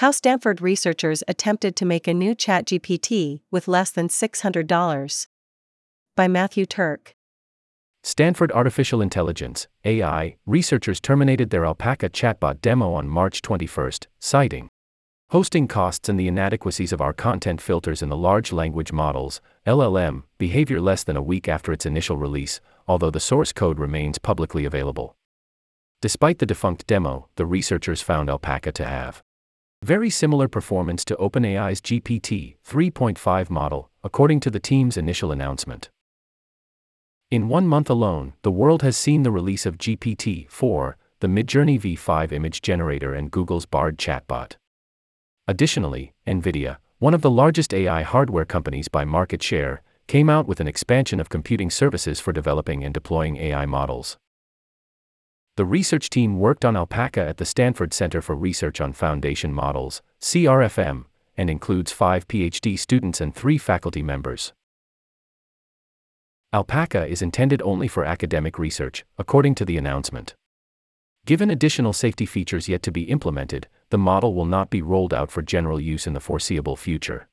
How Stanford researchers attempted to make a new ChatGPT with less than $600. By Matthew Turk. Stanford Artificial Intelligence, AI, researchers terminated their Alpaca chatbot demo on March 21, citing hosting costs and the inadequacies of our content filters in the large language models, LLM, behavior less than a week after its initial release, although the source code remains publicly available. Despite the defunct demo, the researchers found Alpaca to have very similar performance to OpenAI's GPT 3.5 model, according to the team's initial announcement. In one month alone, the world has seen the release of GPT 4, the Midjourney V5 image generator, and Google's Bard chatbot. Additionally, NVIDIA, one of the largest AI hardware companies by market share, came out with an expansion of computing services for developing and deploying AI models. The research team worked on Alpaca at the Stanford Center for Research on Foundation Models, CRFM, and includes five PhD students and three faculty members. Alpaca is intended only for academic research, according to the announcement. Given additional safety features yet to be implemented, the model will not be rolled out for general use in the foreseeable future.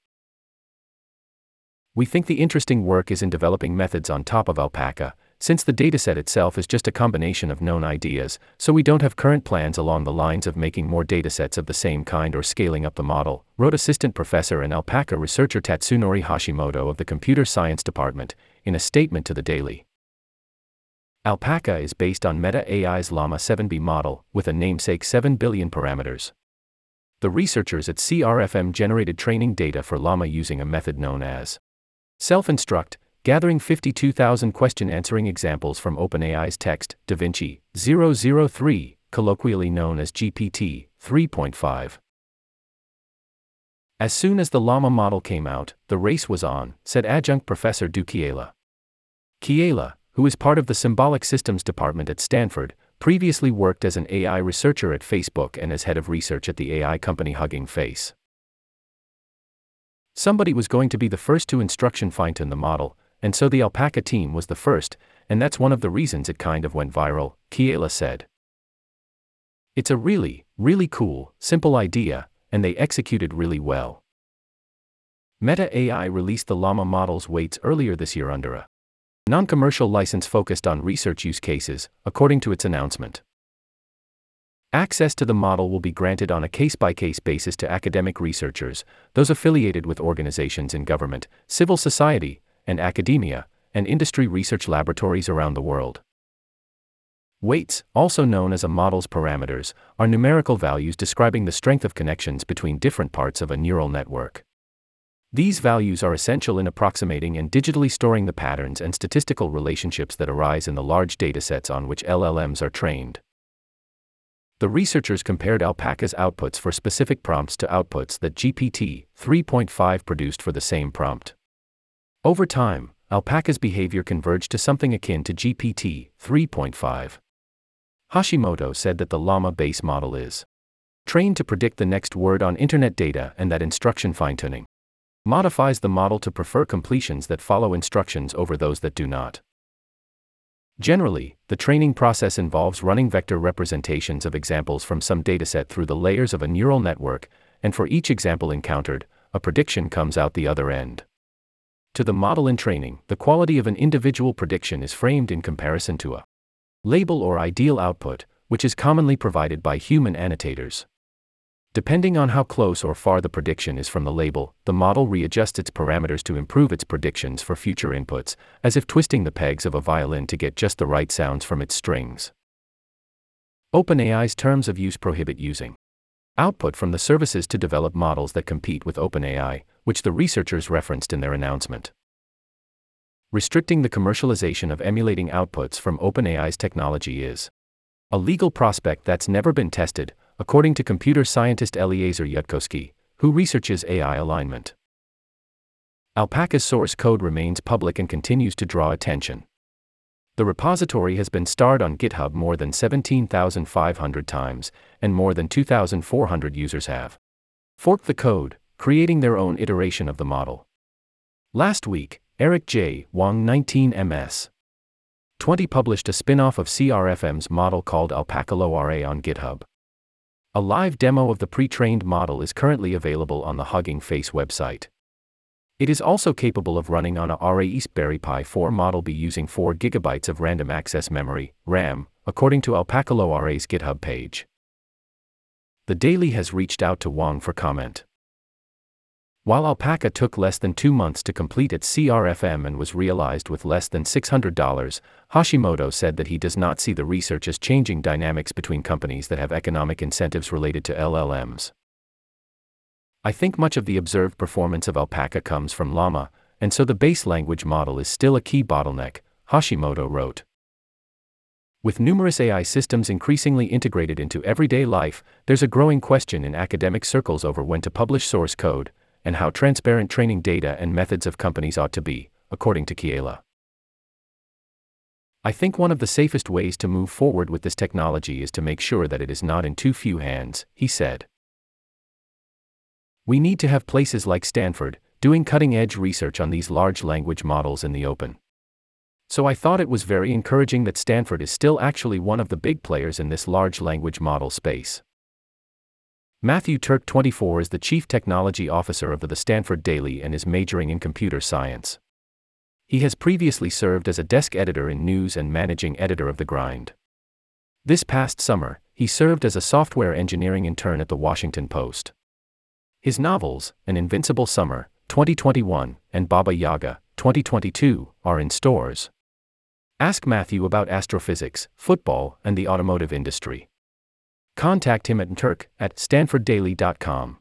We think the interesting work is in developing methods on top of Alpaca, since the dataset itself is just a combination of known ideas, so we don't have current plans along the lines of making more datasets of the same kind or scaling up the model, wrote assistant professor and Alpaca researcher Tatsunori Hashimoto of the Computer Science Department, in a statement to the Daily. Alpaca is based on Meta AI's Llama 7B model, with a namesake 7 billion parameters. The researchers at CRFM generated training data for Llama using a method known as Self Instruct, gathering 52,000 question answering examples from OpenAI's text, DaVinci 003, colloquially known as GPT 3.5. As soon as the Llama model came out, the race was on, said adjunct professor Douwe Kiela. Kiela, who is part of the Symbolic Systems Department at Stanford, previously worked as an AI researcher at Facebook and as head of research at the AI company Hugging Face. Somebody was going to be the first to instruction fine tune the model, and so the Alpaca team was the first, and that's one of the reasons it kind of went viral, Kiela said. It's a really, really cool, simple idea, and they executed really well. Meta AI released the Llama model's weights earlier this year under a non commercial license focused on research use cases, according to its announcement. Access to the model will be granted on a case by case basis to academic researchers, those affiliated with organizations in government, civil society, and academia, and industry research laboratories around the world. Weights, also known as a model's parameters, are numerical values describing the strength of connections between different parts of a neural network. These values are essential in approximating and digitally storing the patterns and statistical relationships that arise in the large datasets on which LLMs are trained. The researchers compared Alpaca's outputs for specific prompts to outputs that GPT 3.5 produced for the same prompt. Over time, Alpaca's behavior converged to something akin to GPT 3.5. Hashimoto said that the Llama base model is trained to predict the next word on internet data and that instruction fine tuning modifies the model to prefer completions that follow instructions over those that do not. Generally, the training process involves running vector representations of examples from some dataset through the layers of a neural network, and for each example encountered, a prediction comes out the other end. To the model in training, the quality of an individual prediction is framed in comparison to a label or ideal output, which is commonly provided by human annotators. Depending on how close or far the prediction is from the label, the model readjusts its parameters to improve its predictions for future inputs, as if twisting the pegs of a violin to get just the right sounds from its strings. OpenAI's terms of use prohibit using output from the services to develop models that compete with OpenAI, which the researchers referenced in their announcement. Restricting the commercialization of emulating outputs from OpenAI's technology is a legal prospect that's never been tested, according to computer scientist Eliezer Yudkowsky, who researches AI alignment. Alpaca's source code remains public and continues to draw attention. The repository has been starred on GitHub more than 17,500 times, and more than 2,400 users have forked the code, creating their own iteration of the model. Last week, Eric J. Wang 19MS 20 published a spin off of CRFM's model called AlpacaLoRA on GitHub. A live demo of the pre trained model is currently available on the Hugging Face website. It is also capable of running on a Array Raspberry Pi 4 Model B using 4 GB of random access memory, RAM, according to AlpacaLoRA's GitHub page. The Daily has reached out to Wang for comment. While Alpaca took less than two months to complete its CRFM and was realized with less than $600, Hashimoto said that he does not see the research as changing dynamics between companies that have economic incentives related to LLMs. I think much of the observed performance of Alpaca comes from Llama, and so the base language model is still a key bottleneck, Hashimoto wrote. With numerous AI systems increasingly integrated into everyday life, there's a growing question in academic circles over when to publish source code, and how transparent training data and methods of companies ought to be, according to Kiela. I think one of the safest ways to move forward with this technology is to make sure that it is not in too few hands, he said. We need to have places like Stanford doing cutting edge research on these large language models in the open. So I thought it was very encouraging that Stanford is still actually one of the big players in this large language model space. Matthew Turk 24 is the Chief Technology Officer of the Stanford Daily and is majoring in computer science. He has previously served as a desk editor in news and managing editor of The Grind. This past summer, he served as a software engineering intern at the Washington Post. His novels, An Invincible Summer, 2021, and Baba Yaga, 2022, are in stores. Ask Matthew about astrophysics, football, and the automotive industry. Contact him at turk at stanforddaily.com.